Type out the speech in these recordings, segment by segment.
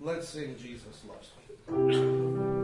Let's sing Jesus Loves Me.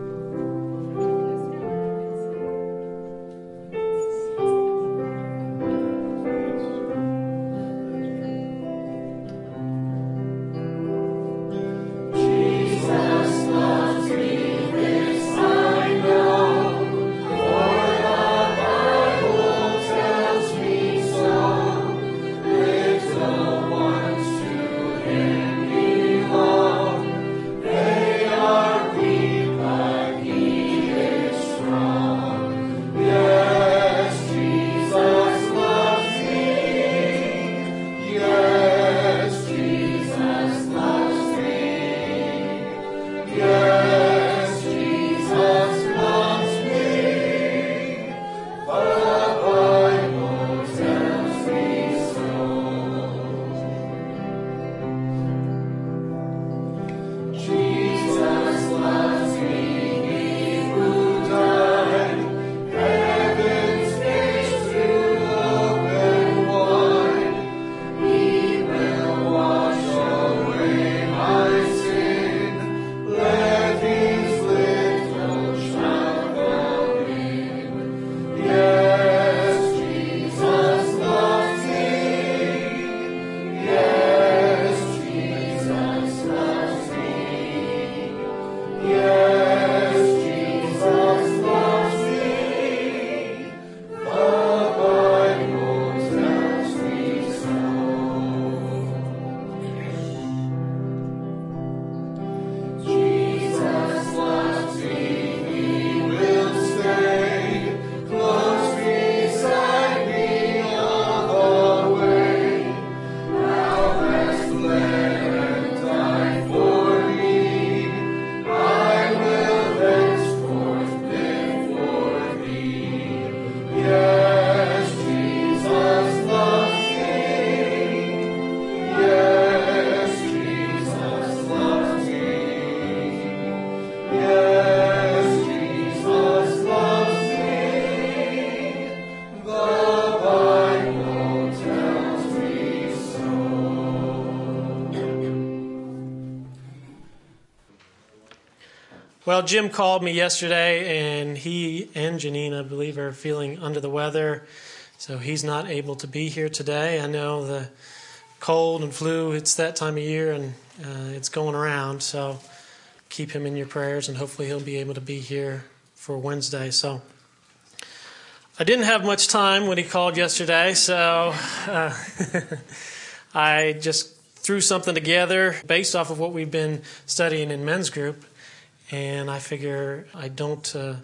Well, Jim called me yesterday, and he and Janine, I believe, are feeling under the weather, so he's not able to be here today. I know the cold and flu, it's that time of year, and uh, it's going around, so keep him in your prayers, and hopefully he'll be able to be here for Wednesday. So I didn't have much time when he called yesterday, so uh, I just threw something together based off of what we've been studying in men's group and I figure I don't uh,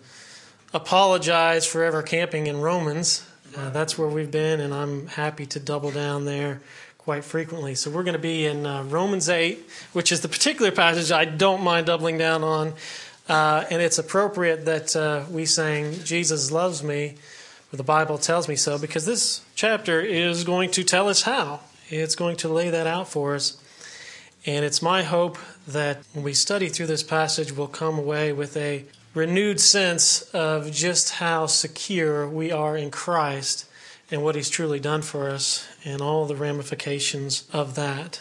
apologize for ever camping in Romans. Uh, that's where we've been, and I'm happy to double down there quite frequently. So we're going to be in uh, Romans 8, which is the particular passage I don't mind doubling down on. Uh, and it's appropriate that uh, we sang, Jesus loves me, but the Bible tells me so, because this chapter is going to tell us how. It's going to lay that out for us. And it's my hope that when we study through this passage, we'll come away with a renewed sense of just how secure we are in Christ and what He's truly done for us and all the ramifications of that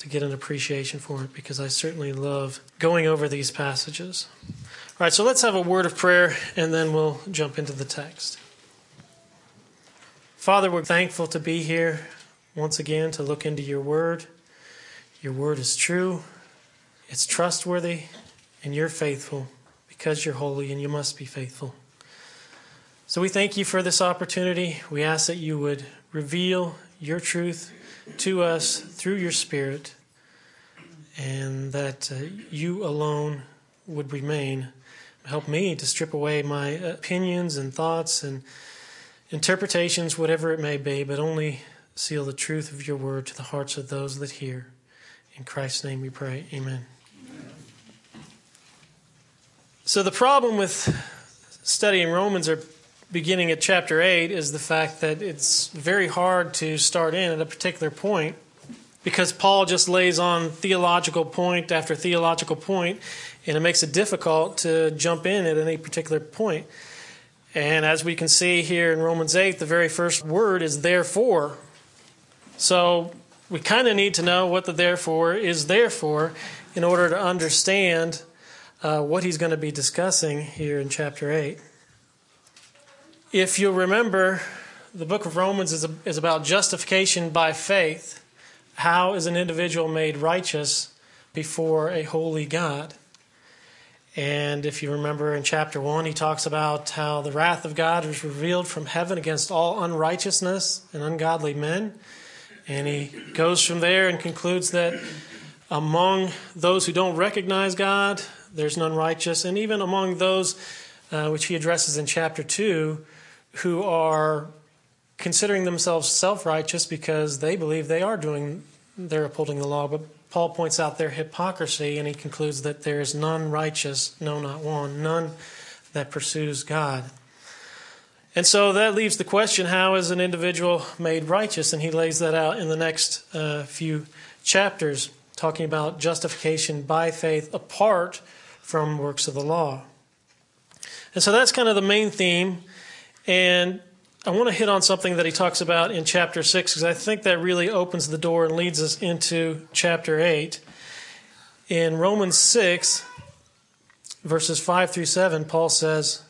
to get an appreciation for it because I certainly love going over these passages. All right, so let's have a word of prayer and then we'll jump into the text. Father, we're thankful to be here once again to look into your word. Your word is true, it's trustworthy, and you're faithful because you're holy and you must be faithful. So we thank you for this opportunity. We ask that you would reveal your truth to us through your Spirit and that uh, you alone would remain. Help me to strip away my opinions and thoughts and interpretations, whatever it may be, but only seal the truth of your word to the hearts of those that hear. In Christ's name we pray. Amen. So, the problem with studying Romans or beginning at chapter 8 is the fact that it's very hard to start in at a particular point because Paul just lays on theological point after theological point, and it makes it difficult to jump in at any particular point. And as we can see here in Romans 8, the very first word is therefore. So we kind of need to know what the therefore is there for. in order to understand uh, what he's going to be discussing here in chapter 8. If you'll remember, the book of Romans is, a, is about justification by faith. How is an individual made righteous before a holy God? And if you remember in chapter 1, he talks about how the wrath of God was revealed from heaven against all unrighteousness and ungodly men. And he goes from there and concludes that among those who don't recognize God, there's none righteous. And even among those, uh, which he addresses in chapter 2, who are considering themselves self righteous because they believe they are doing, they're upholding the law. But Paul points out their hypocrisy and he concludes that there is none righteous, no, not one, none that pursues God. And so that leaves the question how is an individual made righteous? And he lays that out in the next uh, few chapters, talking about justification by faith apart from works of the law. And so that's kind of the main theme. And I want to hit on something that he talks about in chapter 6 because I think that really opens the door and leads us into chapter 8. In Romans 6, verses 5 through 7, Paul says,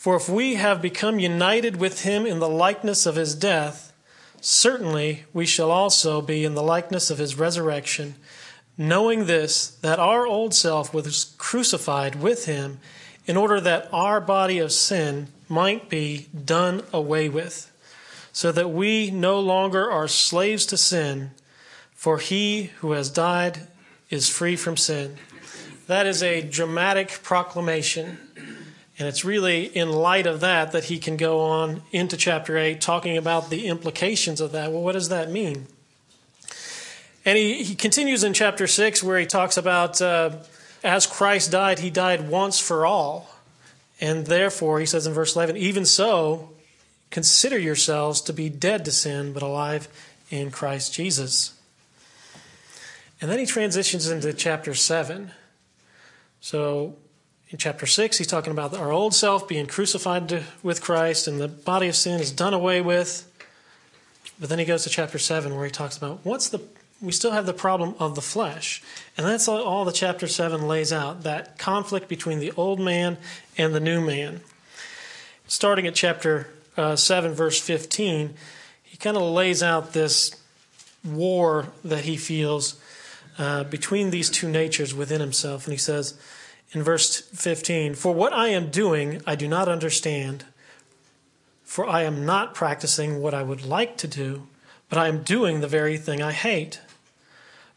For if we have become united with him in the likeness of his death, certainly we shall also be in the likeness of his resurrection, knowing this, that our old self was crucified with him in order that our body of sin might be done away with, so that we no longer are slaves to sin, for he who has died is free from sin. That is a dramatic proclamation. And it's really in light of that that he can go on into chapter 8, talking about the implications of that. Well, what does that mean? And he, he continues in chapter 6 where he talks about uh, as Christ died, he died once for all. And therefore, he says in verse 11, even so, consider yourselves to be dead to sin, but alive in Christ Jesus. And then he transitions into chapter 7. So in chapter 6, he's talking about our old self being crucified to, with Christ and the body of sin is done away with. But then he goes to chapter 7 where he talks about what's the we still have the problem of the flesh. And that's all, all the chapter 7 lays out that conflict between the old man and the new man. Starting at chapter uh, 7, verse 15, he kind of lays out this war that he feels uh, between these two natures within himself. And he says in verse 15, For what I am doing, I do not understand, for I am not practicing what I would like to do, but I am doing the very thing I hate.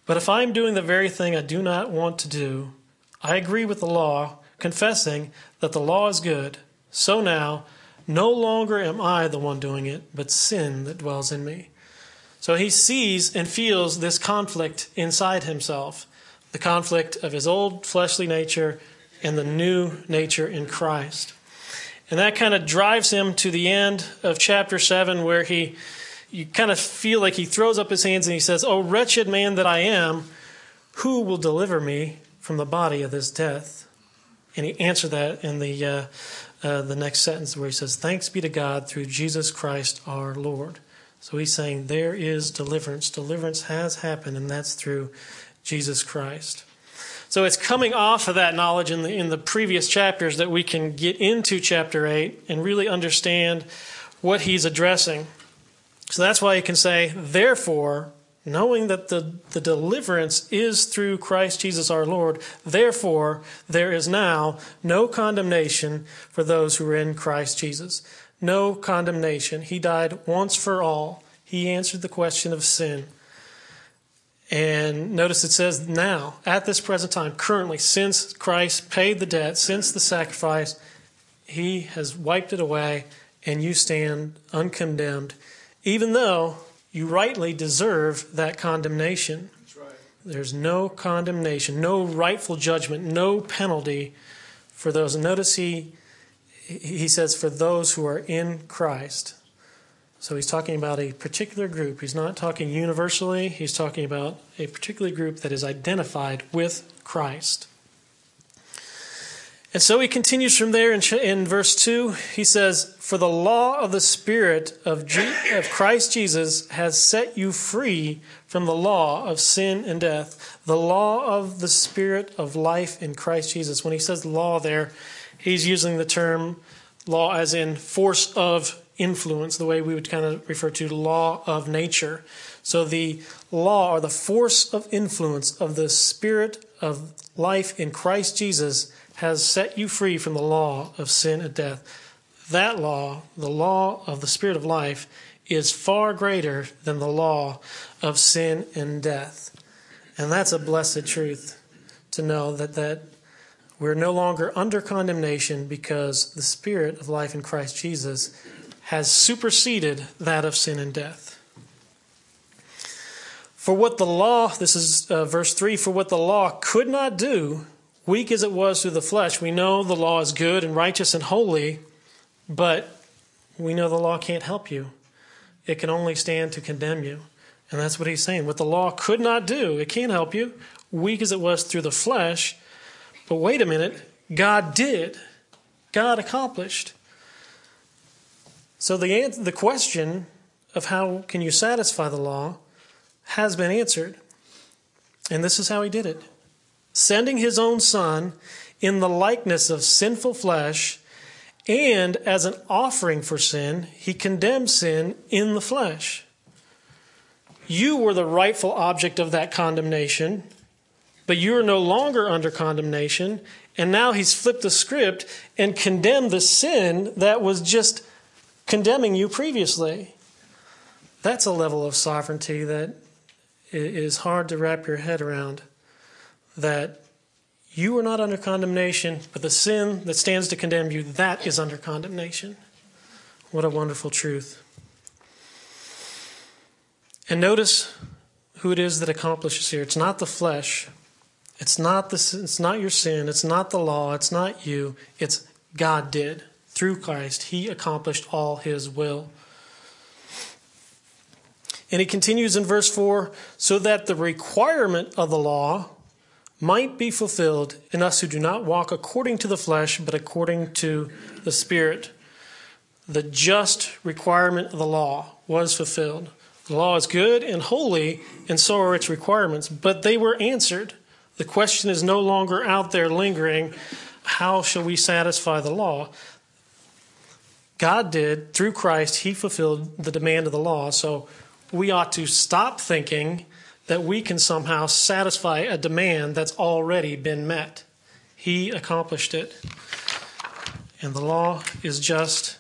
But if I am doing the very thing I do not want to do, I agree with the law, confessing that the law is good. So now, no longer am I the one doing it, but sin that dwells in me. So he sees and feels this conflict inside himself the conflict of his old fleshly nature and the new nature in Christ. And that kind of drives him to the end of chapter 7, where he you kind of feel like he throws up his hands and he says, Oh, wretched man that I am, who will deliver me from the body of this death? And he answered that in the, uh, uh, the next sentence where he says, Thanks be to God through Jesus Christ our Lord. So he's saying there is deliverance. Deliverance has happened, and that's through Jesus Christ. So it's coming off of that knowledge in the, in the previous chapters that we can get into chapter 8 and really understand what he's addressing. So that's why you can say, therefore, knowing that the, the deliverance is through Christ Jesus our Lord, therefore, there is now no condemnation for those who are in Christ Jesus. No condemnation. He died once for all. He answered the question of sin. And notice it says now, at this present time, currently, since Christ paid the debt, since the sacrifice, he has wiped it away, and you stand uncondemned even though you rightly deserve that condemnation. Right. There's no condemnation, no rightful judgment, no penalty for those. And notice he he says for those who are in Christ. So he's talking about a particular group. He's not talking universally. He's talking about a particular group that is identified with Christ. And so he continues from there in, in verse 2. He says, For the law of the Spirit of, G- of Christ Jesus has set you free from the law of sin and death. The law of the Spirit of life in Christ Jesus. When he says law there, he's using the term law as in force of influence, the way we would kind of refer to law of nature. So the law or the force of influence of the Spirit of life in Christ Jesus has set you free from the law of sin and death. That law, the law of the Spirit of life, is far greater than the law of sin and death. And that's a blessed truth to know that, that we're no longer under condemnation because the Spirit of life in Christ Jesus has superseded that of sin and death. For what the law, this is uh, verse 3, for what the law could not do, weak as it was through the flesh, we know the law is good and righteous and holy, but we know the law can't help you. It can only stand to condemn you. And that's what he's saying. What the law could not do, it can't help you, weak as it was through the flesh. But wait a minute, God did. God accomplished. So the, the question of how can you satisfy the law has been answered. And this is how he did it sending his own Son in the likeness of sinful flesh, and as an offering for sin, he condemned sin in the flesh. You were the rightful object of that condemnation, but you are no longer under condemnation. And now he's flipped the script and condemned the sin that was just condemning you previously. That's a level of sovereignty that is hard to wrap your head around that you are not under condemnation, but the sin that stands to condemn you, that is under condemnation. What a wonderful truth. And notice who it is that accomplishes here. It's not the flesh. It's not the it's not your sin, it's not the law, it's not you. It's God did through Christ. He accomplished all his will. And he continues in verse 4 so that the requirement of the law might be fulfilled in us who do not walk according to the flesh, but according to the Spirit. The just requirement of the law was fulfilled. The law is good and holy, and so are its requirements, but they were answered. The question is no longer out there lingering how shall we satisfy the law? God did, through Christ, He fulfilled the demand of the law. So we ought to stop thinking that we can somehow satisfy a demand that's already been met. He accomplished it. And the law is just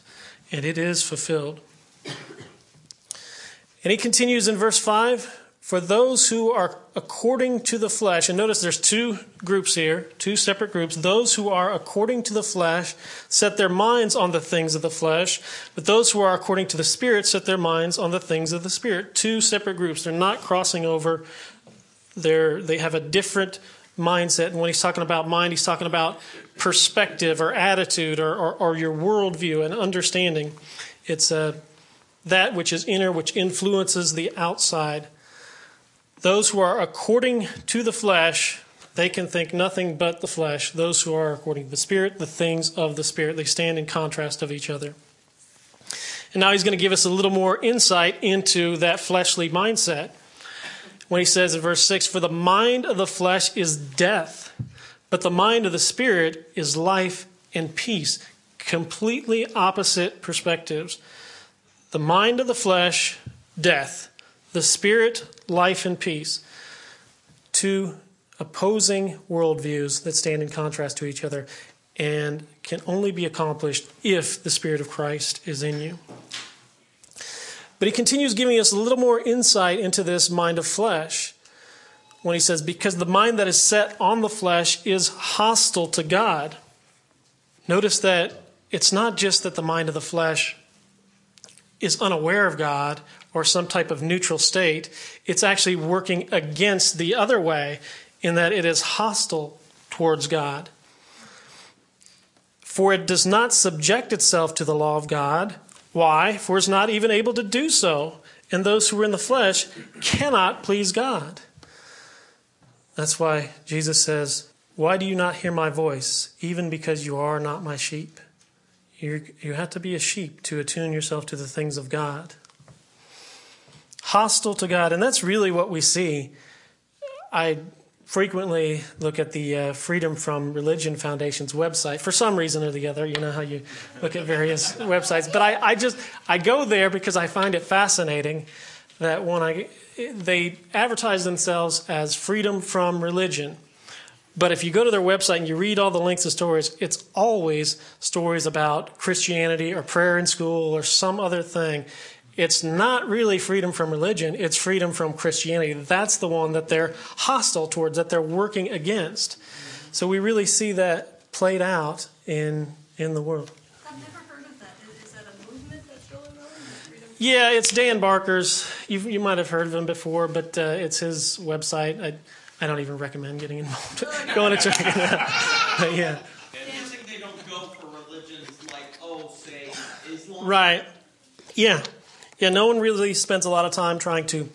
and it is fulfilled. And he continues in verse 5 For those who are according to the flesh, and notice there's two groups here, two separate groups. Those who are according to the flesh set their minds on the things of the flesh, but those who are according to the Spirit set their minds on the things of the Spirit. Two separate groups. They're not crossing over, They're, they have a different mindset. And when he's talking about mind, he's talking about perspective or attitude or, or, or your worldview and understanding. It's uh, that which is inner, which influences the outside. Those who are according to the flesh, they can think nothing but the flesh. Those who are according to the Spirit, the things of the Spirit. They stand in contrast of each other. And now he's going to give us a little more insight into that fleshly mindset. When he says in verse 6 For the mind of the flesh is death, but the mind of the Spirit is life and peace. Completely opposite perspectives. The mind of the flesh, death the Spirit, life, and peace. Two opposing worldviews that stand in contrast to each other and can only be accomplished if the Spirit of Christ is in you. But he continues giving us a little more insight into this mind of flesh when he says, Because the mind that is set on the flesh is hostile to God. Notice that it's not just that the mind of the flesh is unaware of God or some type of neutral state, it's actually working against the other way in that it is hostile towards God. For it does not subject itself to the law of God. Why? For it's not even able to do so. And those who are in the flesh cannot please God. That's why Jesus says, Why do you not hear my voice, even because you are not my sheep? You you have to be a sheep to attune yourself to the things of God. Hostile to God, and that's really what we see. I frequently look at the uh, Freedom from Religion Foundation's website for some reason or the other. You know how you look at various websites, but I, I just I go there because I find it fascinating that when I they advertise themselves as freedom from religion. But if you go to their website and you read all the links and stories, it's always stories about Christianity or prayer in school or some other thing. It's not really freedom from religion, it's freedom from Christianity. That's the one that they're hostile towards, that they're working against. So we really see that played out in, in the world. I've never heard of that. Is, is that a movement that's going on? Yeah, it's Dan Barker's. You, you might have heard of him before, but uh, it's his website. I, I don't even recommend getting involved. Going to out. But yeah. And you think they don't go for religions like, oh, say, Islam? Right. Yeah. Yeah, no one really spends a lot of time trying to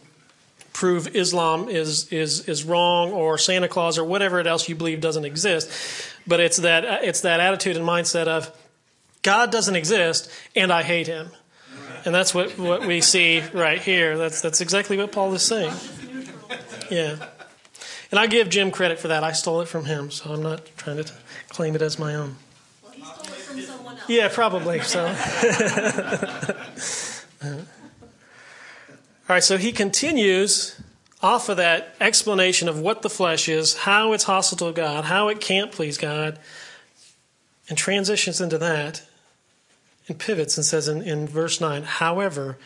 prove Islam is is is wrong or Santa Claus or whatever else you believe doesn't exist. But it's that it's that attitude and mindset of God doesn't exist and I hate him. And that's what, what we see right here. That's that's exactly what Paul is saying. Yeah. And I give Jim credit for that. I stole it from him, so I'm not trying to claim it as my own. Well, he stole it from someone else. Yeah, probably. So. All right, so he continues off of that explanation of what the flesh is, how it's hostile to God, how it can't please God, and transitions into that and pivots and says in, in verse 9, however,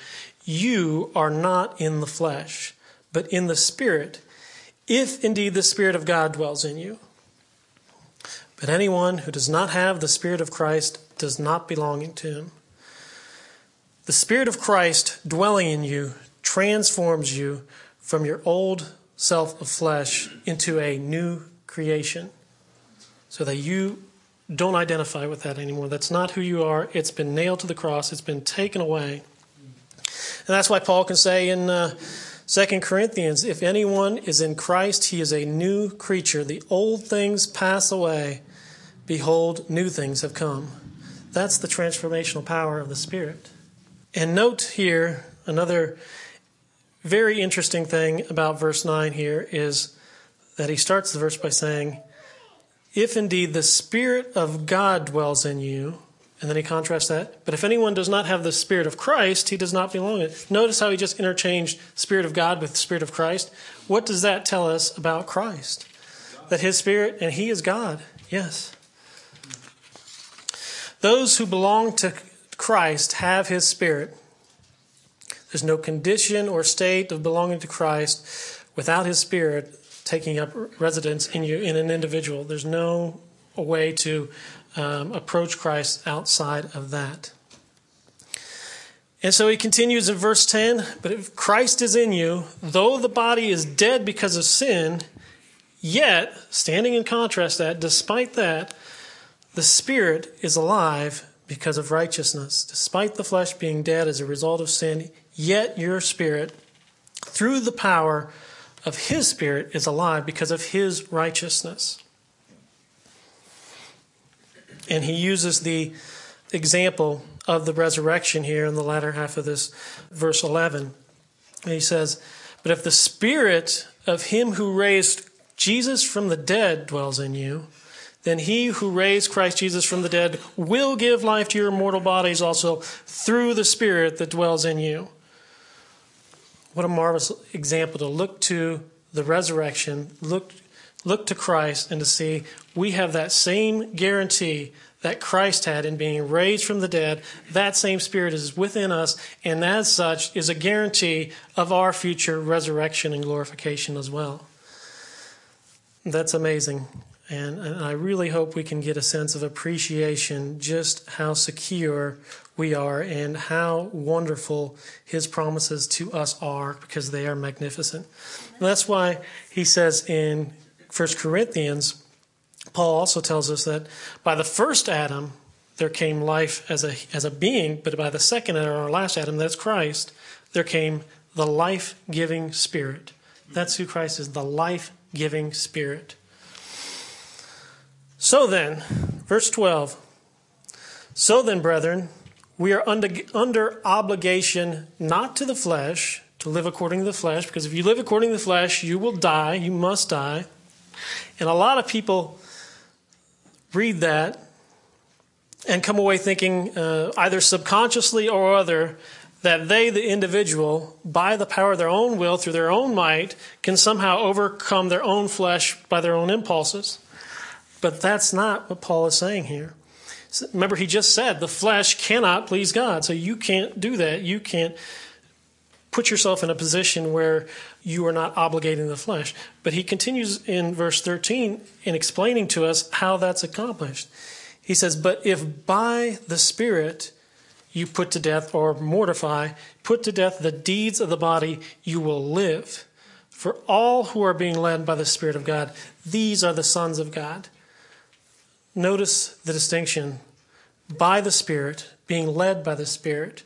you are not in the flesh, but in the Spirit, if indeed the Spirit of God dwells in you. But anyone who does not have the Spirit of Christ does not belong to him. The Spirit of Christ dwelling in you transforms you from your old self of flesh into a new creation so that you don't identify with that anymore. That's not who you are. It's been nailed to the cross, it's been taken away. And that's why Paul can say in uh, 2 Corinthians if anyone is in Christ, he is a new creature. The old things pass away. Behold, new things have come. That's the transformational power of the Spirit. And note here another very interesting thing about verse 9 here is that he starts the verse by saying, If indeed the Spirit of God dwells in you, and then he contrasts that, but if anyone does not have the Spirit of Christ, he does not belong it. Notice how he just interchanged Spirit of God with Spirit of Christ. What does that tell us about Christ? That his Spirit, and he is God, yes. Those who belong to Christ have his Spirit. There's no condition or state of belonging to Christ without His Spirit taking up residence in you in an individual. There's no way to um, approach Christ outside of that. And so he continues in verse 10 But if Christ is in you, though the body is dead because of sin, yet, standing in contrast that, despite that, the Spirit is alive because of righteousness. Despite the flesh being dead as a result of sin, yet your spirit, through the power of his spirit, is alive because of his righteousness. And he uses the example of the resurrection here in the latter half of this verse 11. And he says, But if the spirit of him who raised Jesus from the dead dwells in you, then he who raised Christ Jesus from the dead will give life to your mortal bodies also through the Spirit that dwells in you. What a marvelous example to look to the resurrection, look, look to Christ, and to see we have that same guarantee that Christ had in being raised from the dead. That same Spirit is within us, and as such is a guarantee of our future resurrection and glorification as well. That's amazing. And, and, I really hope we can get a sense of appreciation just how secure we are and how wonderful his promises to us are because they are magnificent. That's why he says in 1 Corinthians, Paul also tells us that by the first Adam, there came life as a, as a being, but by the second Adam, our last Adam, that's Christ, there came the life giving Spirit. That's who Christ is, the life giving Spirit. So then, verse 12. So then, brethren, we are under, under obligation not to the flesh, to live according to the flesh, because if you live according to the flesh, you will die, you must die. And a lot of people read that and come away thinking, uh, either subconsciously or other, that they, the individual, by the power of their own will, through their own might, can somehow overcome their own flesh by their own impulses. But that's not what Paul is saying here. Remember, he just said the flesh cannot please God. So you can't do that. You can't put yourself in a position where you are not obligating the flesh. But he continues in verse 13 in explaining to us how that's accomplished. He says, But if by the Spirit you put to death or mortify, put to death the deeds of the body, you will live. For all who are being led by the Spirit of God, these are the sons of God. Notice the distinction by the Spirit, being led by the Spirit.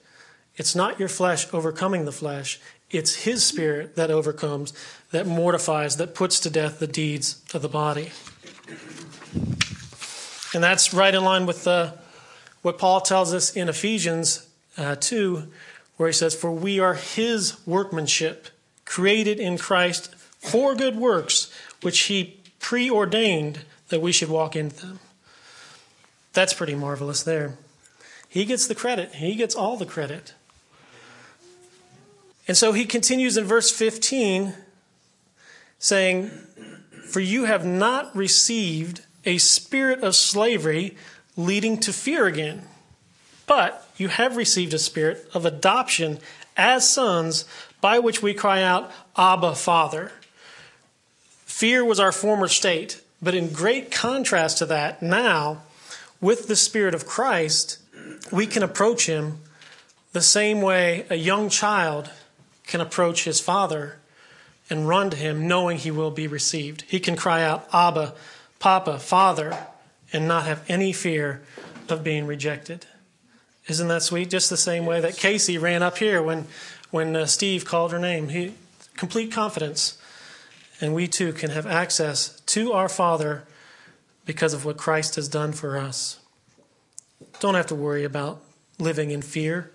It's not your flesh overcoming the flesh, it's His Spirit that overcomes, that mortifies, that puts to death the deeds of the body. And that's right in line with uh, what Paul tells us in Ephesians uh, 2, where he says, For we are his workmanship, created in Christ for good works, which he preordained that we should walk in them. That's pretty marvelous there. He gets the credit, he gets all the credit. And so he continues in verse 15, saying, For you have not received a spirit of slavery leading to fear again, but you have received a spirit of adoption as sons by which we cry out, Abba, Father. Fear was our former state, but in great contrast to that, now, with the Spirit of Christ, we can approach Him the same way a young child can approach his father and run to him knowing he will be received. He can cry out, Abba, Papa, Father, and not have any fear of being rejected. Isn't that sweet? Just the same way that Casey ran up here when, when uh, Steve called her name. He, complete confidence. And we too can have access to our Father because of what Christ has done for us. Don't have to worry about living in fear,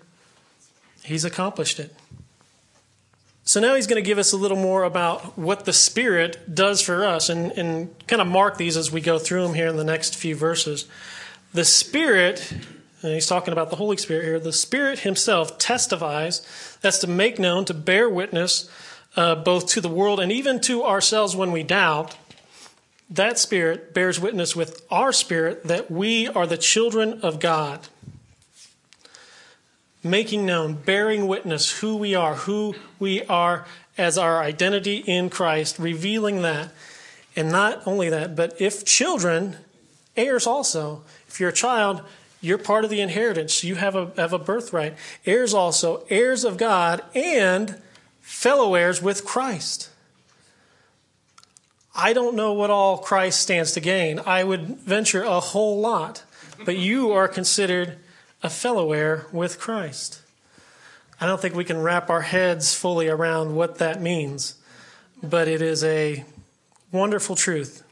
He's accomplished it. So now he's going to give us a little more about what the Spirit does for us and, and kind of mark these as we go through them here in the next few verses. The Spirit, and he's talking about the Holy Spirit here, the Spirit himself testifies, that's to make known, to bear witness uh, both to the world and even to ourselves when we doubt. That Spirit bears witness with our spirit that we are the children of God making known, bearing witness who we are, who we are as our identity in Christ, revealing that. And not only that, but if children, heirs also. If you're a child, you're part of the inheritance. You have a, have a birthright. Heirs also, heirs of God, and fellow heirs with Christ. I don't know what all Christ stands to gain. I would venture a whole lot. But you are considered a fellow heir with Christ. I don't think we can wrap our heads fully around what that means, but it is a wonderful truth.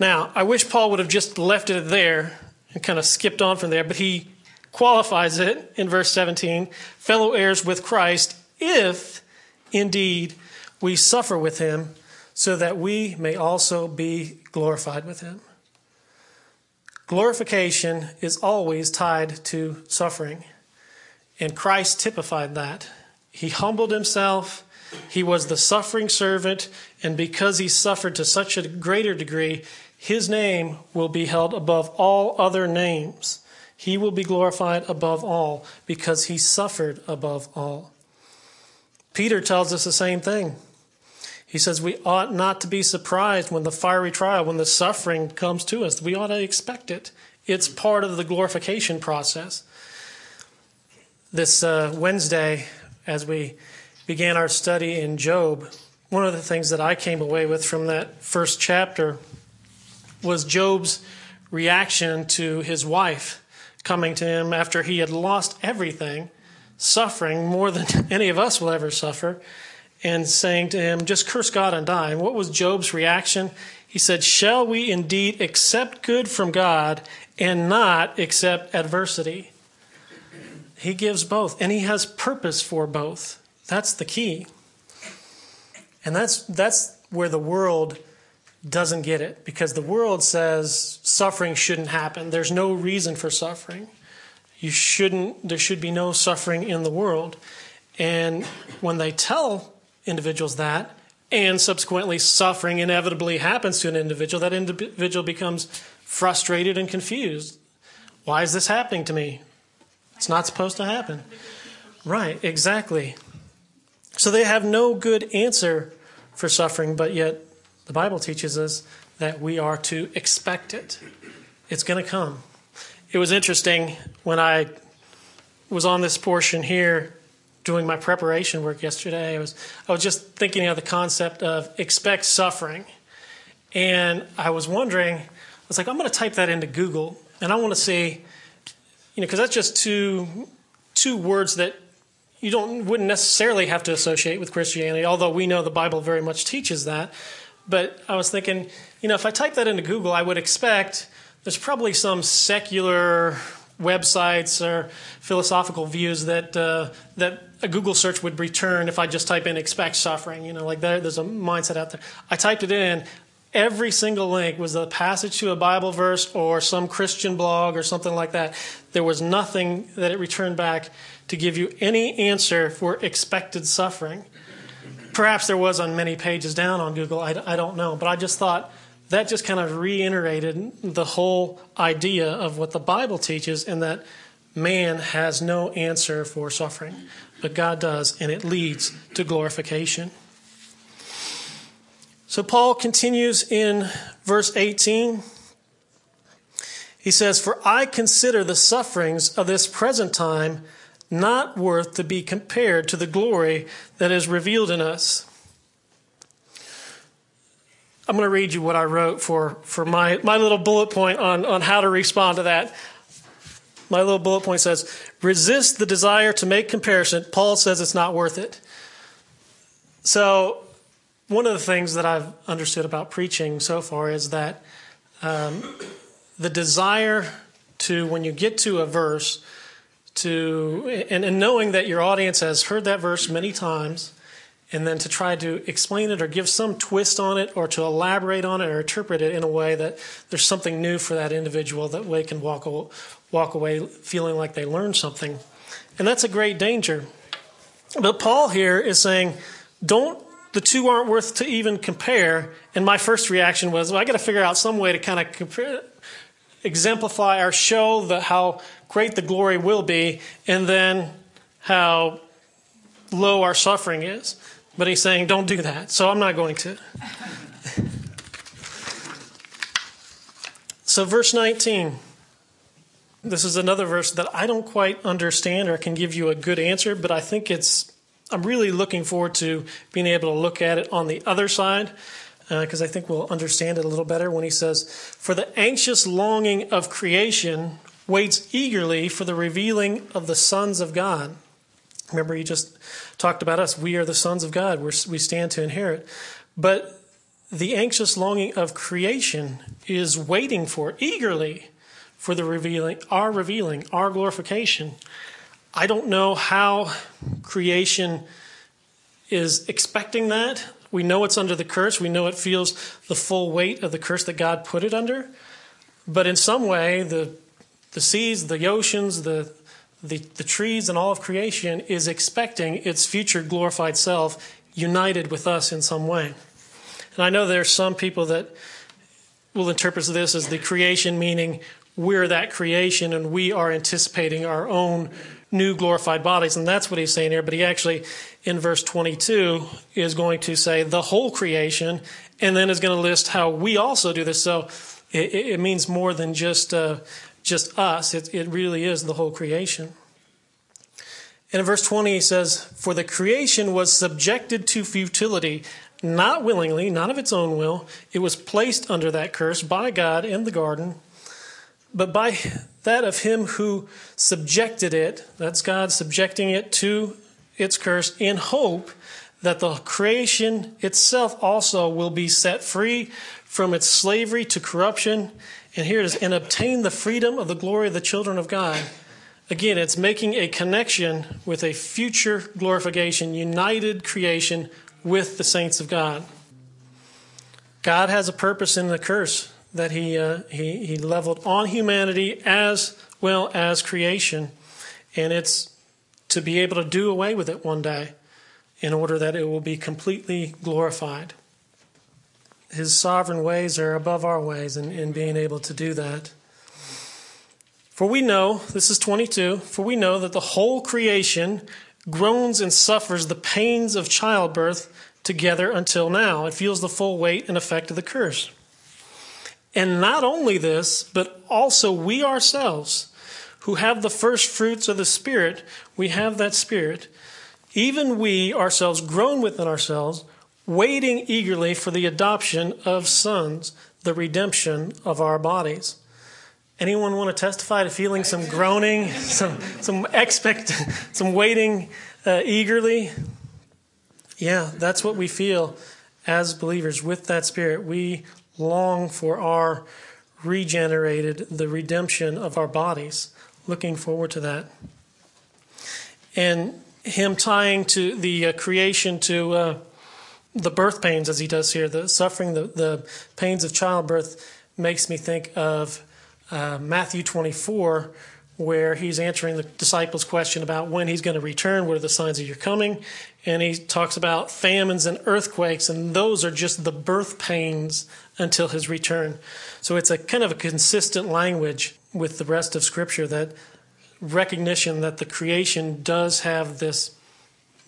Now, I wish Paul would have just left it there and kind of skipped on from there, but he qualifies it in verse 17 fellow heirs with Christ, if indeed we suffer with him, so that we may also be glorified with him. Glorification is always tied to suffering. And Christ typified that. He humbled himself. He was the suffering servant. And because he suffered to such a greater degree, his name will be held above all other names. He will be glorified above all because he suffered above all. Peter tells us the same thing. He says we ought not to be surprised when the fiery trial, when the suffering comes to us. We ought to expect it. It's part of the glorification process. This uh, Wednesday, as we began our study in Job, one of the things that I came away with from that first chapter was Job's reaction to his wife coming to him after he had lost everything, suffering more than any of us will ever suffer and saying to him, just curse God and die. And what was Job's reaction? He said, Shall we indeed accept good from God and not accept adversity? He gives both, and He has purpose for both. That's the key. And that's, that's where the world doesn't get it because the world says suffering shouldn't happen. There's no reason for suffering. You shouldn't, there should be no suffering in the world. And when they tell individuals that, and subsequently suffering inevitably happens to an individual, that individual becomes frustrated and confused. Why is this happening to me? It's not supposed to happen. Right, exactly. So they have no good answer for suffering, but yet the Bible teaches us that we are to expect it. It's going to come. It was interesting when I was on this portion here doing my preparation work yesterday. I was I was just thinking of the concept of expect suffering. And I was wondering, I was like, I'm going to type that into Google and I want to see, you know, because that's just two two words that you don't wouldn't necessarily have to associate with Christianity, although we know the Bible very much teaches that. But I was thinking, you know, if I type that into Google, I would expect there's probably some secular websites or philosophical views that uh, that a Google search would return if I just type in expect suffering. You know, like there, there's a mindset out there. I typed it in. Every single link was a passage to a Bible verse or some Christian blog or something like that. There was nothing that it returned back to give you any answer for expected suffering. Perhaps there was on many pages down on Google. I, I don't know. But I just thought that just kind of reiterated the whole idea of what the Bible teaches and that man has no answer for suffering, but God does, and it leads to glorification. So Paul continues in verse 18. He says, For I consider the sufferings of this present time not worth to be compared to the glory that is revealed in us. I'm going to read you what I wrote for, for my, my little bullet point on, on how to respond to that. My little bullet point says, resist the desire to make comparison. Paul says it's not worth it. So, one of the things that I've understood about preaching so far is that um, the desire to, when you get to a verse, to, and, and knowing that your audience has heard that verse many times, and then to try to explain it or give some twist on it or to elaborate on it or interpret it in a way that there's something new for that individual that they can walk, walk away feeling like they learned something. And that's a great danger. But Paul here is saying, don't, the two aren't worth to even compare. And my first reaction was, well, I got to figure out some way to kind of compare, exemplify or show the, how great the glory will be and then how low our suffering is. But he's saying, don't do that. So I'm not going to. so, verse 19. This is another verse that I don't quite understand or can give you a good answer, but I think it's, I'm really looking forward to being able to look at it on the other side because uh, I think we'll understand it a little better when he says, For the anxious longing of creation waits eagerly for the revealing of the sons of God. Remember, he just talked about us. We are the sons of God. We're, we stand to inherit. But the anxious longing of creation is waiting for, eagerly, for the revealing, our revealing, our glorification. I don't know how creation is expecting that. We know it's under the curse. We know it feels the full weight of the curse that God put it under. But in some way, the, the seas, the oceans, the, the, the trees and all of creation is expecting its future glorified self united with us in some way. And I know there are some people that will interpret this as the creation, meaning we're that creation and we are anticipating our own new glorified bodies. And that's what he's saying here. But he actually, in verse 22, is going to say the whole creation and then is going to list how we also do this. So it, it means more than just uh, just us, it, it really is the whole creation. And in verse 20, he says, For the creation was subjected to futility, not willingly, not of its own will. It was placed under that curse by God in the garden, but by that of him who subjected it, that's God subjecting it to its curse, in hope that the creation itself also will be set free from its slavery to corruption. And here it is, and obtain the freedom of the glory of the children of God. Again, it's making a connection with a future glorification, united creation with the saints of God. God has a purpose in the curse that he, uh, he, he leveled on humanity as well as creation. And it's to be able to do away with it one day in order that it will be completely glorified. His sovereign ways are above our ways in, in being able to do that. For we know, this is 22, for we know that the whole creation groans and suffers the pains of childbirth together until now. It feels the full weight and effect of the curse. And not only this, but also we ourselves, who have the first fruits of the Spirit, we have that Spirit, even we ourselves groan within ourselves, waiting eagerly for the adoption of sons, the redemption of our bodies. Anyone want to testify to feeling some groaning, some some expect, some waiting uh, eagerly? Yeah, that's what we feel as believers with that spirit. We long for our regenerated, the redemption of our bodies. Looking forward to that. And him tying to the uh, creation to uh, the birth pains, as he does here, the suffering, the, the pains of childbirth, makes me think of uh, Matthew 24, where he's answering the disciples' question about when he's going to return, what are the signs of your coming, and he talks about famines and earthquakes, and those are just the birth pains until his return. So it's a kind of a consistent language with the rest of Scripture that recognition that the creation does have this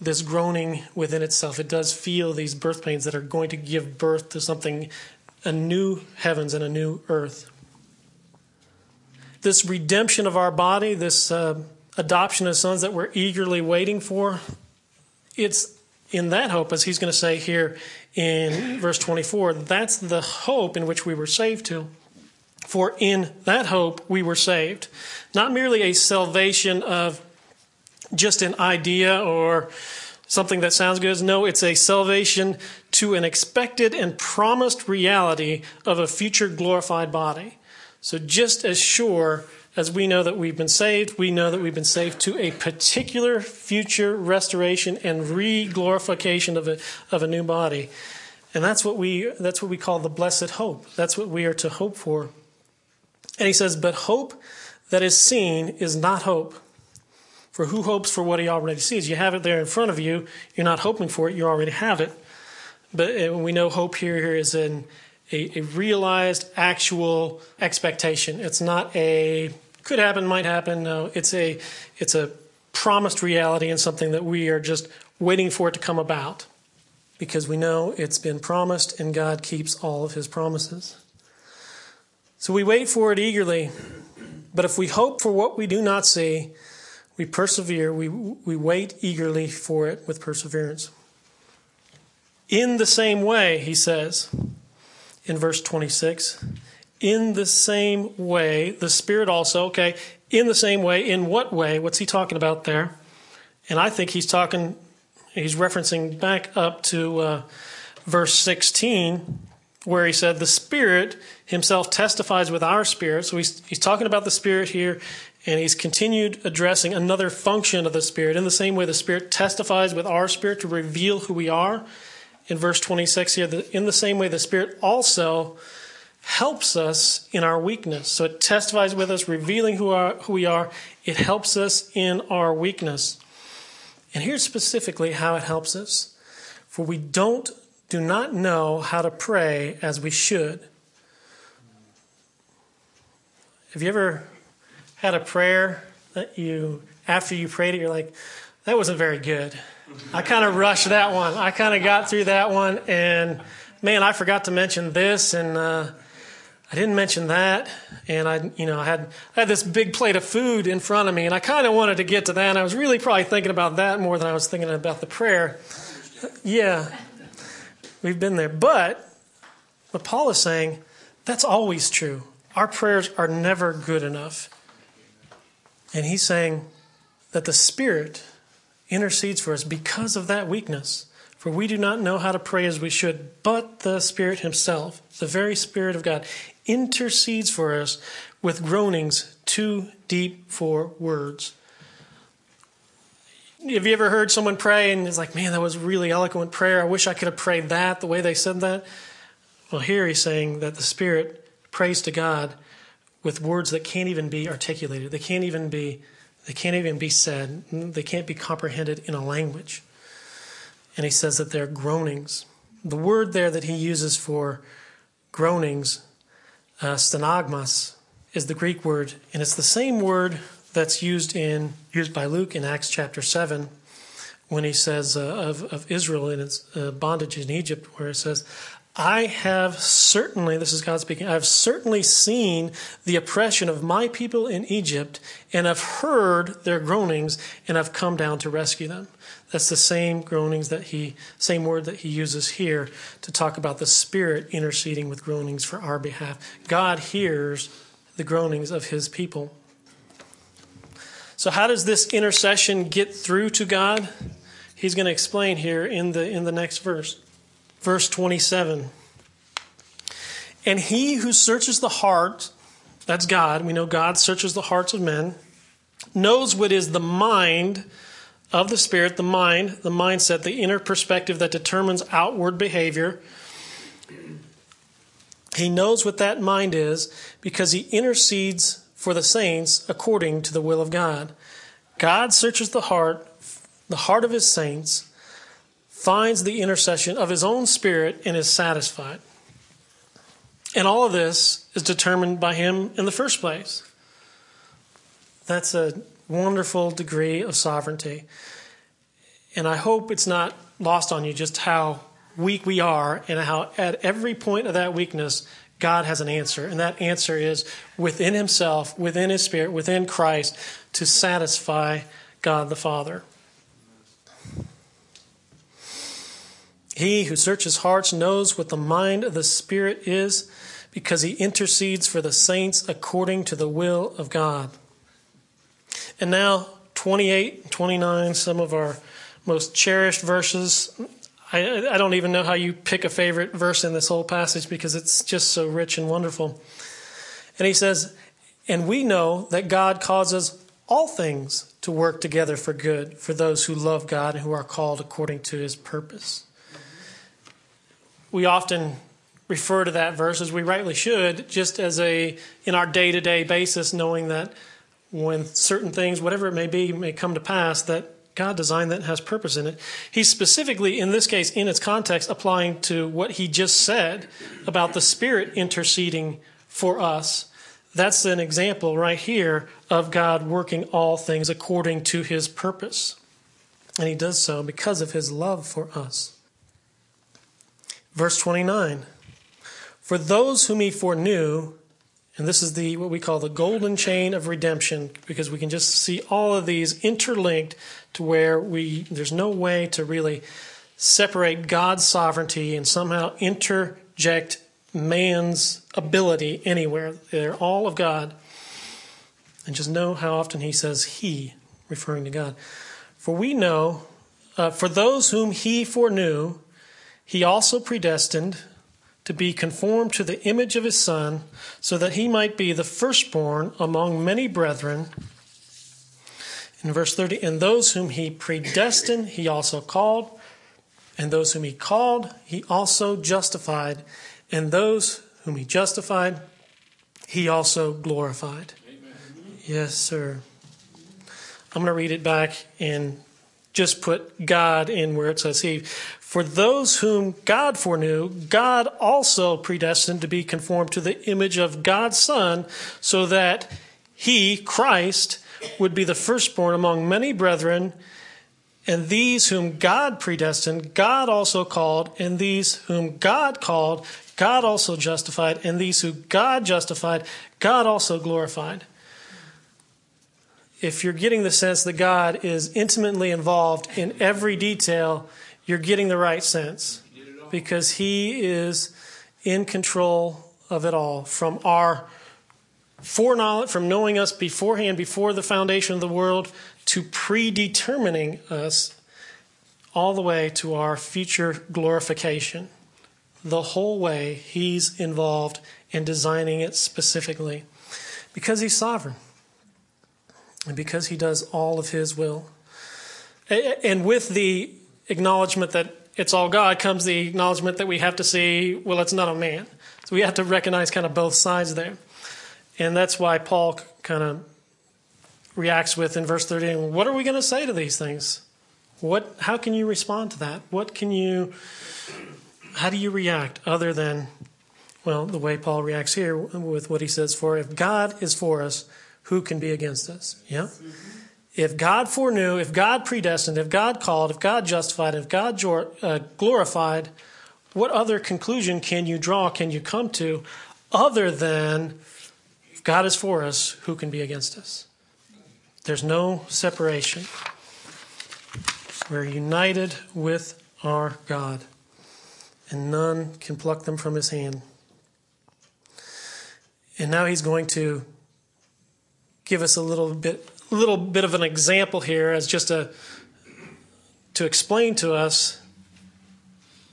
this groaning within itself. It does feel these birth pains that are going to give birth to something, a new heavens and a new earth. This redemption of our body, this uh, adoption of sons that we're eagerly waiting for, it's in that hope, as he's going to say here in verse 24, that's the hope in which we were saved to. For in that hope we were saved. Not merely a salvation of just an idea or something that sounds good. No, it's a salvation to an expected and promised reality of a future glorified body. So, just as sure as we know that we've been saved, we know that we've been saved to a particular future restoration and re glorification of a, of a new body. And that's what, we, that's what we call the blessed hope. That's what we are to hope for. And he says, But hope that is seen is not hope. For who hopes for what he already sees? You have it there in front of you. You're not hoping for it, you already have it. But uh, we know hope here, here is in a, a realized, actual expectation. It's not a could happen, might happen. No, it's a it's a promised reality and something that we are just waiting for it to come about because we know it's been promised and God keeps all of his promises. So we wait for it eagerly. But if we hope for what we do not see, we persevere, we, we wait eagerly for it with perseverance. In the same way, he says in verse 26, in the same way, the Spirit also, okay, in the same way, in what way? What's he talking about there? And I think he's talking, he's referencing back up to uh, verse 16, where he said, The Spirit himself testifies with our spirit. So he's, he's talking about the Spirit here and he's continued addressing another function of the Spirit. In the same way, the Spirit testifies with our spirit to reveal who we are. In verse 26 here, in the same way, the Spirit also helps us in our weakness. So it testifies with us, revealing who, are, who we are. It helps us in our weakness. And here's specifically how it helps us. For we don't do not know how to pray as we should. Have you ever had a prayer that you, after you prayed it, you're like, that wasn't very good. I kind of rushed that one. I kind of got through that one, and man, I forgot to mention this, and uh, I didn't mention that. And I, you know, I had I had this big plate of food in front of me, and I kind of wanted to get to that. And I was really probably thinking about that more than I was thinking about the prayer. Yeah, we've been there, but what Paul is saying, that's always true. Our prayers are never good enough. And he's saying that the Spirit intercedes for us because of that weakness. For we do not know how to pray as we should, but the Spirit Himself, the very Spirit of God, intercedes for us with groanings too deep for words. Have you ever heard someone pray and it's like, man, that was really eloquent prayer. I wish I could have prayed that the way they said that? Well, here he's saying that the Spirit prays to God with words that can't even be articulated. They can't even be they can't even be said. They can't be comprehended in a language. And he says that they're groanings. The word there that he uses for groanings, uh, stenagmas, is the Greek word, and it's the same word that's used in used by Luke in Acts chapter seven, when he says uh, of of Israel in its uh, bondage in Egypt, where it says, I have certainly, this is God speaking, I have certainly seen the oppression of my people in Egypt and I've heard their groanings and I've come down to rescue them. That's the same groanings that he, same word that he uses here to talk about the Spirit interceding with groanings for our behalf. God hears the groanings of his people. So, how does this intercession get through to God? He's going to explain here in the, in the next verse. Verse 27. And he who searches the heart, that's God, we know God searches the hearts of men, knows what is the mind of the Spirit, the mind, the mindset, the inner perspective that determines outward behavior. He knows what that mind is because he intercedes for the saints according to the will of God. God searches the heart, the heart of his saints, finds the intercession of his own spirit, and is satisfied. And all of this is determined by him in the first place. That's a wonderful degree of sovereignty. And I hope it's not lost on you just how weak we are and how at every point of that weakness, God has an answer. And that answer is within Himself, within His Spirit, within Christ to satisfy God the Father. He who searches hearts knows what the mind of the Spirit is because he intercedes for the saints according to the will of God. And now, 28 and 29, some of our most cherished verses. I, I don't even know how you pick a favorite verse in this whole passage because it's just so rich and wonderful. And he says, And we know that God causes all things to work together for good for those who love God and who are called according to his purpose we often refer to that verse as we rightly should, just as a in our day to day basis, knowing that when certain things, whatever it may be, may come to pass, that God designed that and has purpose in it. He's specifically, in this case, in its context, applying to what he just said about the Spirit interceding for us. That's an example right here of God working all things according to his purpose. And he does so because of his love for us. Verse 29 For those whom he foreknew, and this is the what we call the golden chain of redemption, because we can just see all of these interlinked to where we there's no way to really separate God's sovereignty and somehow interject man's ability anywhere. They're all of God. And just know how often he says he, referring to God. For we know, uh, for those whom he foreknew, he also predestined to be conformed to the image of his Son, so that he might be the firstborn among many brethren. In verse 30, and those whom he predestined, he also called, and those whom he called, he also justified, and those whom he justified, he also glorified. Amen. Yes, sir. I'm going to read it back and just put God in where it says he. For those whom God foreknew, God also predestined to be conformed to the image of God's Son, so that he, Christ, would be the firstborn among many brethren. And these whom God predestined, God also called. And these whom God called, God also justified. And these who God justified, God also glorified. If you're getting the sense that God is intimately involved in every detail, you're getting the right sense because He is in control of it all from our foreknowledge, from knowing us beforehand, before the foundation of the world, to predetermining us all the way to our future glorification. The whole way, He's involved in designing it specifically because He's sovereign and because He does all of His will. And with the acknowledgement that it's all God comes the acknowledgement that we have to see, well, it's not a man. So we have to recognize kind of both sides there. And that's why Paul kind of reacts with in verse 13, what are we going to say to these things? What, how can you respond to that? What can you, how do you react other than, well, the way Paul reacts here with what he says, for if God is for us, who can be against us? Yeah? If God foreknew, if God predestined, if God called, if God justified, if God uh, glorified, what other conclusion can you draw, can you come to, other than if God is for us, who can be against us? There's no separation. We're united with our God, and none can pluck them from his hand. And now he's going to give us a little bit little bit of an example here as just a to explain to us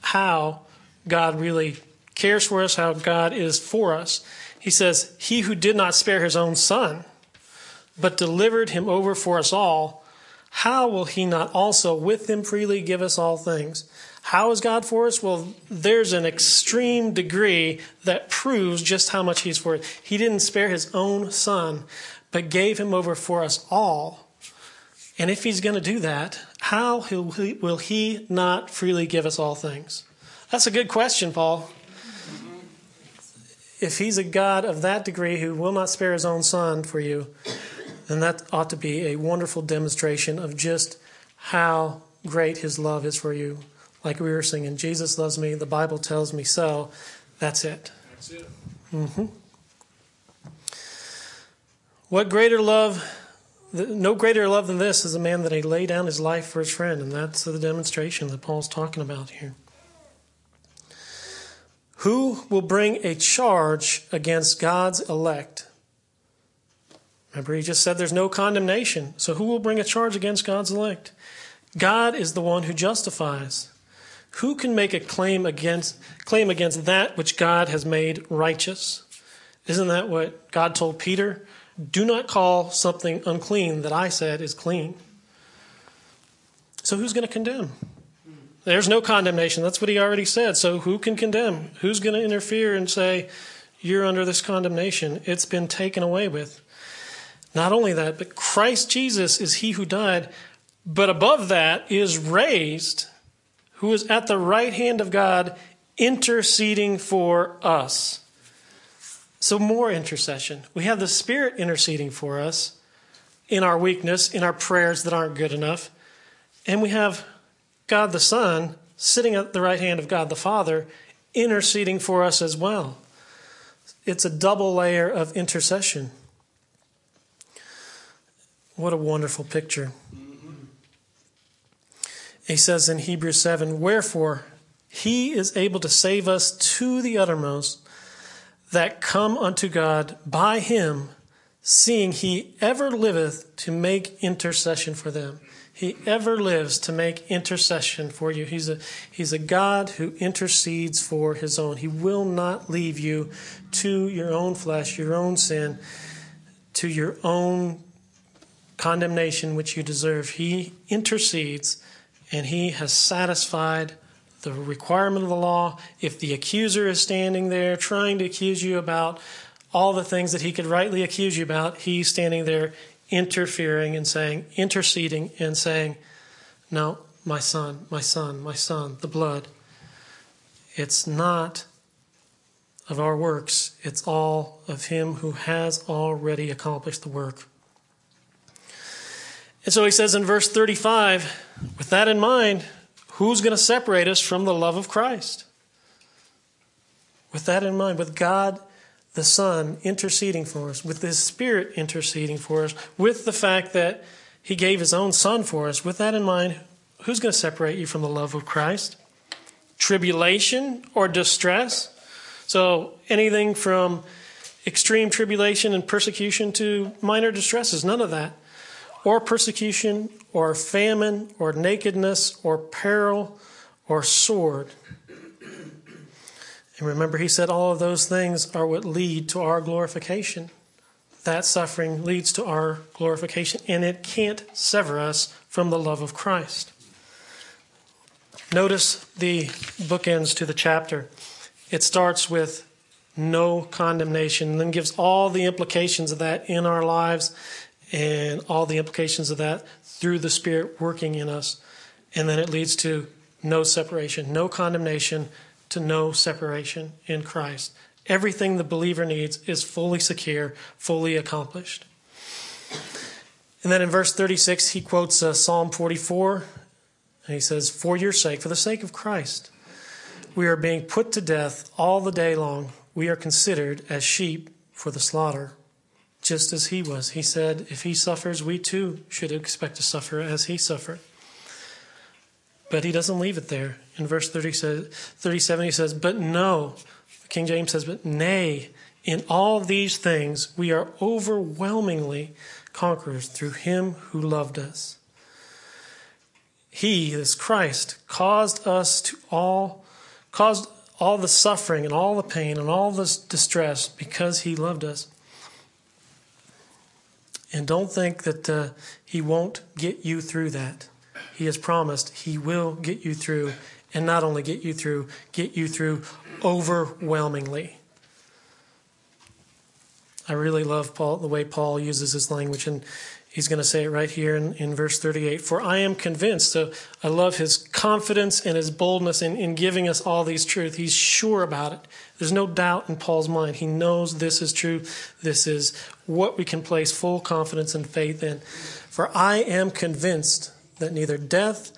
how God really cares for us, how God is for us. He says, He who did not spare his own son, but delivered him over for us all, how will he not also with him freely give us all things? How is God for us? Well, there's an extreme degree that proves just how much he's for us. He didn't spare his own son, but gave him over for us all. And if he's going to do that, how will he not freely give us all things? That's a good question, Paul. If he's a God of that degree who will not spare his own son for you, then that ought to be a wonderful demonstration of just how great his love is for you. Like we were singing, Jesus loves me, the Bible tells me so. That's it. That's it. Mm-hmm. What greater love, no greater love than this is a man that he lay down his life for his friend. And that's the demonstration that Paul's talking about here. Who will bring a charge against God's elect? Remember, he just said there's no condemnation. So who will bring a charge against God's elect? God is the one who justifies. Who can make a claim against claim against that which God has made righteous? Isn't that what God told Peter? Do not call something unclean that I said is clean. So who's going to condemn? There's no condemnation. That's what he already said. So who can condemn? Who's going to interfere and say, you're under this condemnation? It's been taken away with. Not only that, but Christ Jesus is he who died, but above that is raised, who is at the right hand of God, interceding for us. So, more intercession. We have the Spirit interceding for us in our weakness, in our prayers that aren't good enough. And we have God the Son sitting at the right hand of God the Father, interceding for us as well. It's a double layer of intercession. What a wonderful picture. He says in Hebrews 7 Wherefore, he is able to save us to the uttermost that come unto God by him, seeing he ever liveth to make intercession for them. He ever lives to make intercession for you. He's a, he's a God who intercedes for his own. He will not leave you to your own flesh, your own sin, to your own condemnation which you deserve. He intercedes and he has satisfied the requirement of the law. If the accuser is standing there trying to accuse you about all the things that he could rightly accuse you about, he's standing there interfering and saying, interceding and saying, No, my son, my son, my son, the blood. It's not of our works, it's all of him who has already accomplished the work. And so he says in verse 35, with that in mind, who's going to separate us from the love of Christ? With that in mind, with God the Son interceding for us, with His Spirit interceding for us, with the fact that He gave His own Son for us, with that in mind, who's going to separate you from the love of Christ? Tribulation or distress? So, anything from extreme tribulation and persecution to minor distresses, none of that. Or persecution, or famine, or nakedness, or peril, or sword. And remember, he said all of those things are what lead to our glorification. That suffering leads to our glorification, and it can't sever us from the love of Christ. Notice the bookends to the chapter. It starts with no condemnation, and then gives all the implications of that in our lives and all the implications of that through the Spirit working in us. And then it leads to no separation, no condemnation to no separation in Christ. Everything the believer needs is fully secure, fully accomplished. And then in verse 36, he quotes uh, Psalm 44, and he says, For your sake, for the sake of Christ, we are being put to death all the day long. We are considered as sheep for the slaughter, just as he was. He said, If he suffers, we too should expect to suffer as he suffered. But he doesn't leave it there. In verse 30 says, 37, he says, But no, King James says, But nay, in all these things we are overwhelmingly conquerors through him who loved us. He, this Christ, caused us to all, caused all the suffering and all the pain and all this distress because he loved us. And don't think that uh, he won't get you through that. He has promised he will get you through, and not only get you through, get you through overwhelmingly. I really love Paul, the way Paul uses his language, and he's going to say it right here in, in verse 38. For I am convinced. So I love his confidence and his boldness in, in giving us all these truths. He's sure about it. There's no doubt in Paul's mind. He knows this is true. This is what we can place full confidence and faith in. For I am convinced that neither death,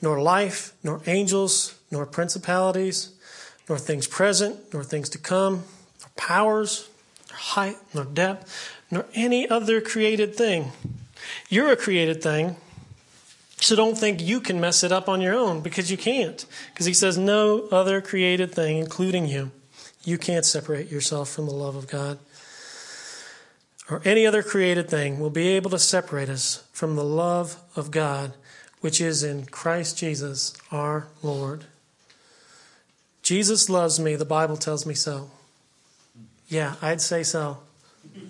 nor life, nor angels, nor principalities, nor things present, nor things to come, nor powers, nor height, nor depth, nor any other created thing. You're a created thing, so don't think you can mess it up on your own because you can't. Because he says, no other created thing, including you, you can't separate yourself from the love of God. Or any other created thing will be able to separate us from the love of God, which is in Christ Jesus our Lord. Jesus loves me, the Bible tells me so. Yeah, I'd say so.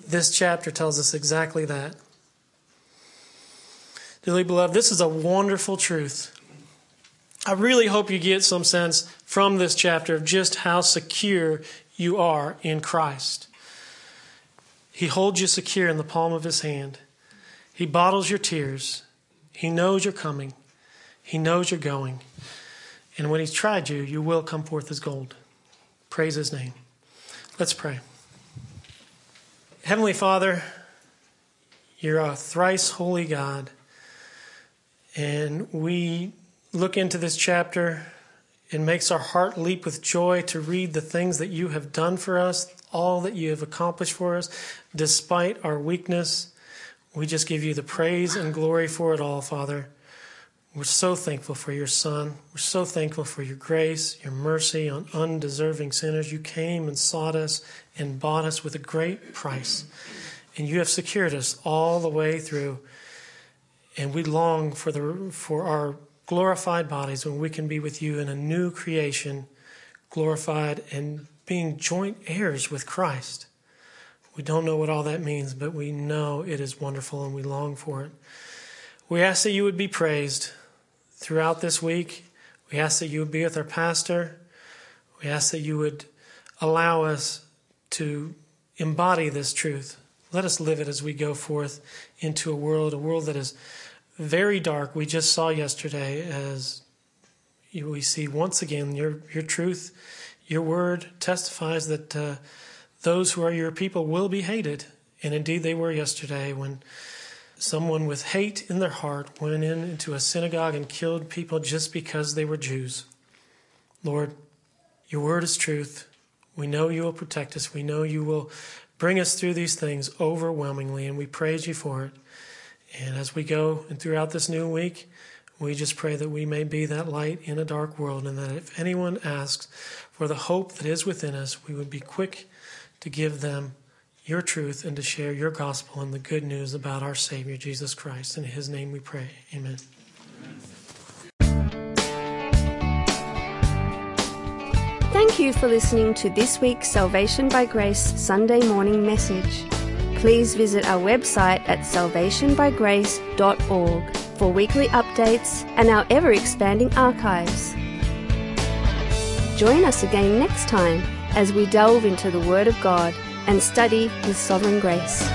This chapter tells us exactly that. Dearly beloved, this is a wonderful truth. I really hope you get some sense from this chapter of just how secure you are in Christ. He holds you secure in the palm of his hand. He bottles your tears. He knows you're coming. He knows you're going. And when he's tried you, you will come forth as gold. Praise his name. Let's pray. Heavenly Father, you're a thrice holy God. And we look into this chapter. It makes our heart leap with joy to read the things that you have done for us, all that you have accomplished for us, despite our weakness. We just give you the praise and glory for it all, Father. We're so thankful for your Son. We're so thankful for your grace, your mercy on undeserving sinners. You came and sought us and bought us with a great price. And you have secured us all the way through. And we long for, the, for our glorified bodies when we can be with you in a new creation, glorified and being joint heirs with Christ. We don't know what all that means, but we know it is wonderful and we long for it. We ask that you would be praised throughout this week. We ask that you would be with our pastor. We ask that you would allow us to embody this truth. Let us live it as we go forth into a world, a world that is very dark. We just saw yesterday as we see once again your, your truth, your word testifies that uh, those who are your people will be hated. And indeed, they were yesterday when someone with hate in their heart went in into a synagogue and killed people just because they were Jews. Lord, your word is truth. We know you will protect us. We know you will bring us through these things overwhelmingly, and we praise you for it. And as we go and throughout this new week, we just pray that we may be that light in a dark world, and that if anyone asks for the hope that is within us, we would be quick to give them your truth and to share your gospel and the good news about our Savior, Jesus Christ. In his name we pray. Amen. Thank you for listening to this week's Salvation by Grace Sunday morning message. Please visit our website at salvationbygrace.org for weekly updates and our ever expanding archives. Join us again next time as we delve into the Word of God and study His sovereign grace.